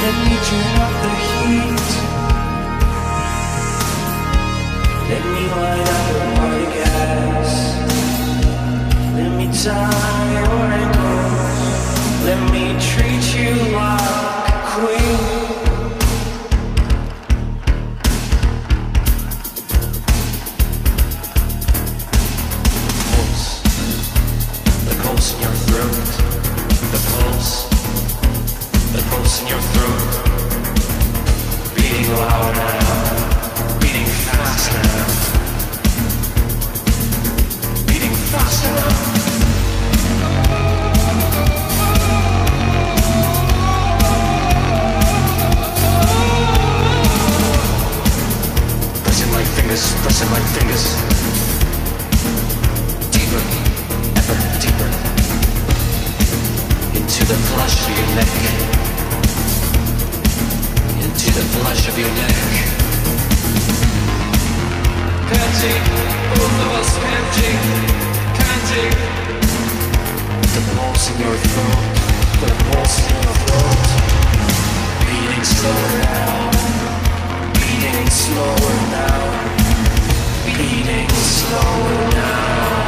Let me turn up the heat Let me light up my gas Let me tie your ankles Let me in your throat, beating loud beating fast beating fast fingers, pressing my fingers. Deeper, ever deeper. Into the flesh of your neck the flesh of your neck. Kanji, both of us kanji, kanji. The pulse in your throat, the pulse in your throat. Beating slower now, beating slower now, beating slower now.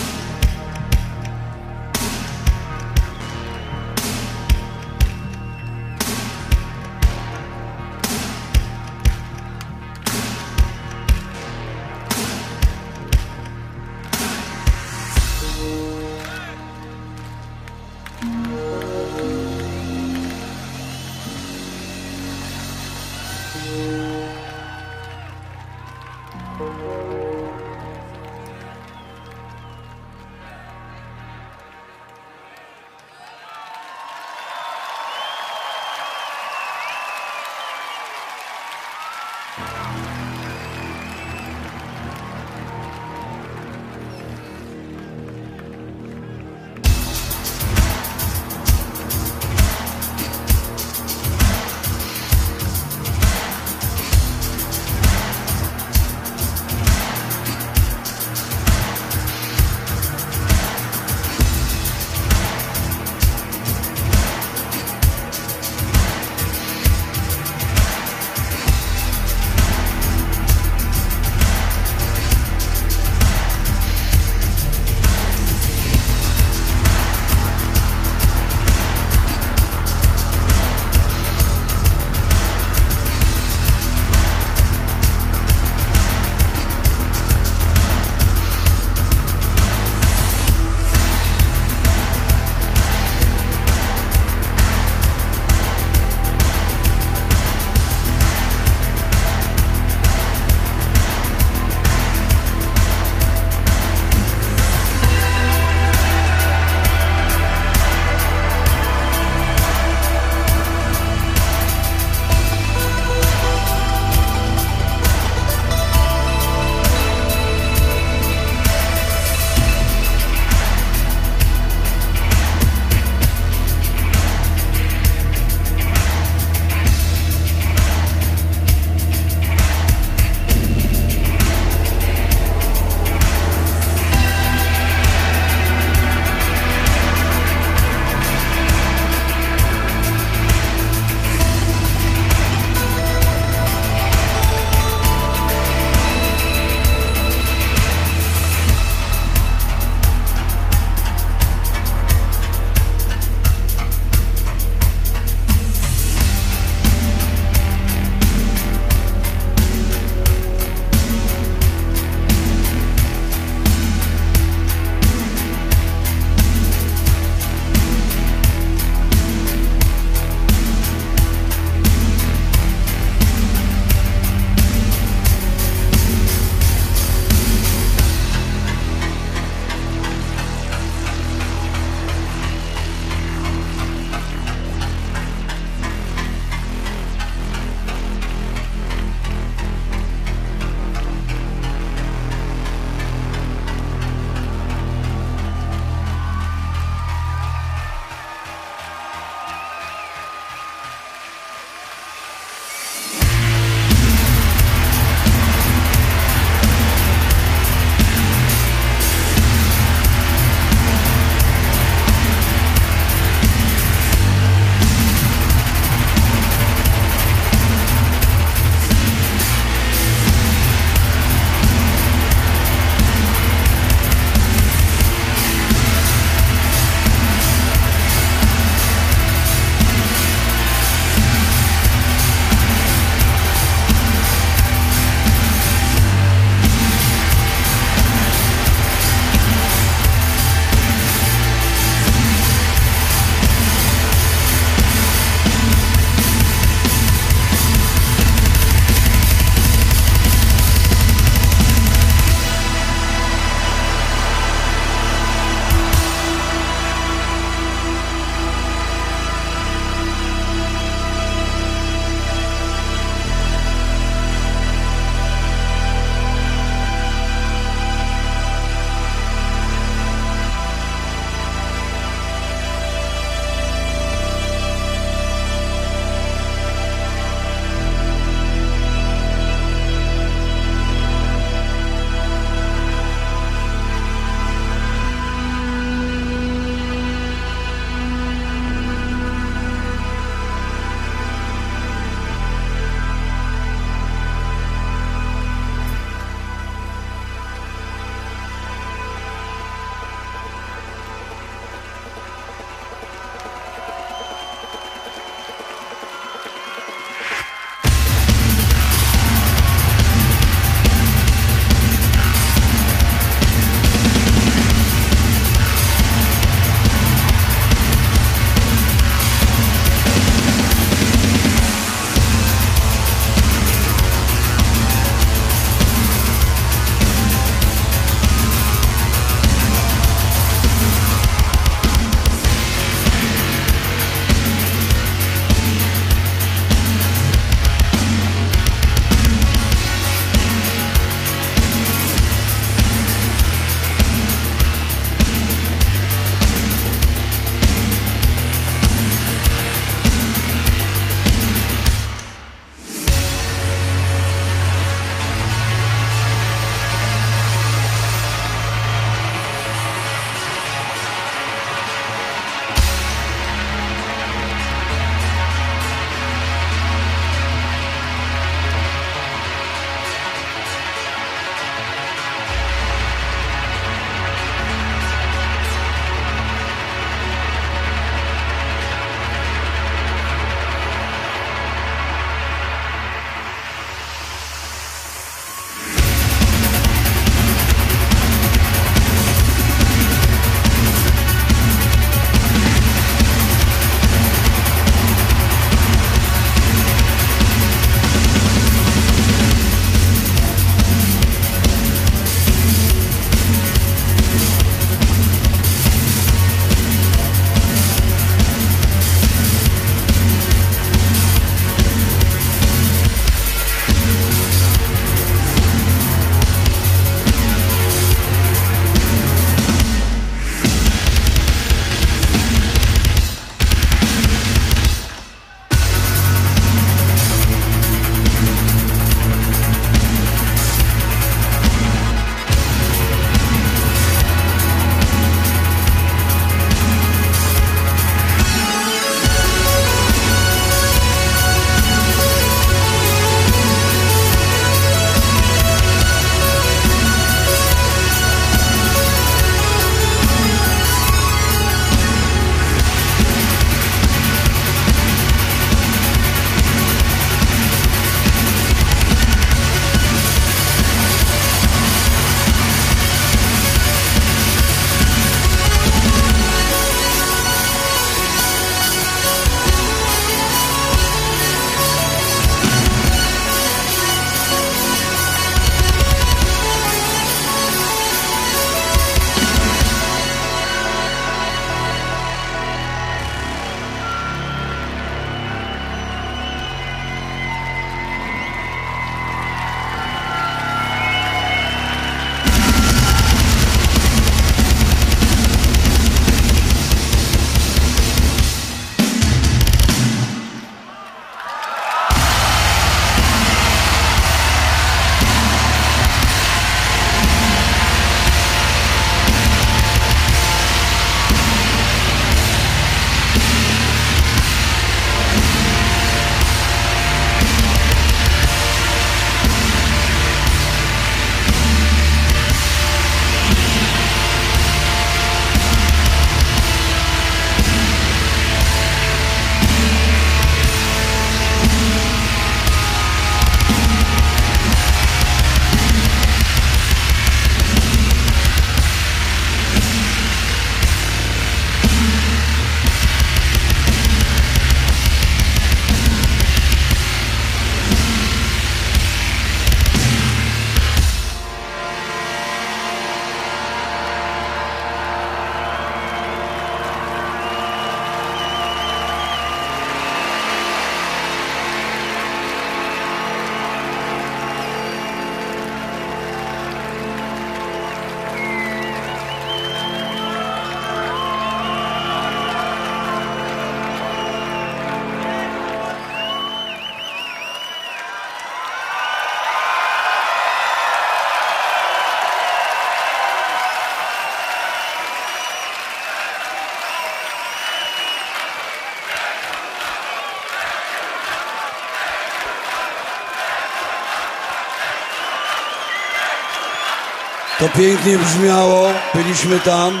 pięknie brzmiało, byliśmy tam.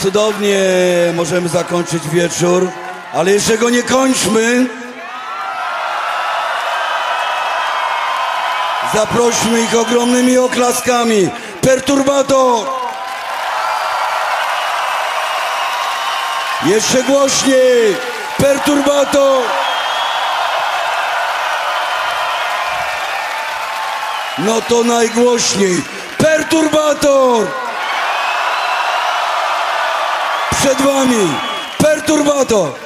Cudownie możemy zakończyć wieczór, ale jeszcze go nie kończmy. Zaprośmy ich ogromnymi oklaskami. Perturbator! Jeszcze głośniej! Perturbator! No to najgłośniej! perturbator! Przed wami perturbator!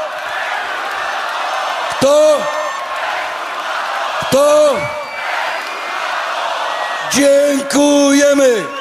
Kto? Kto? Dziękujemy!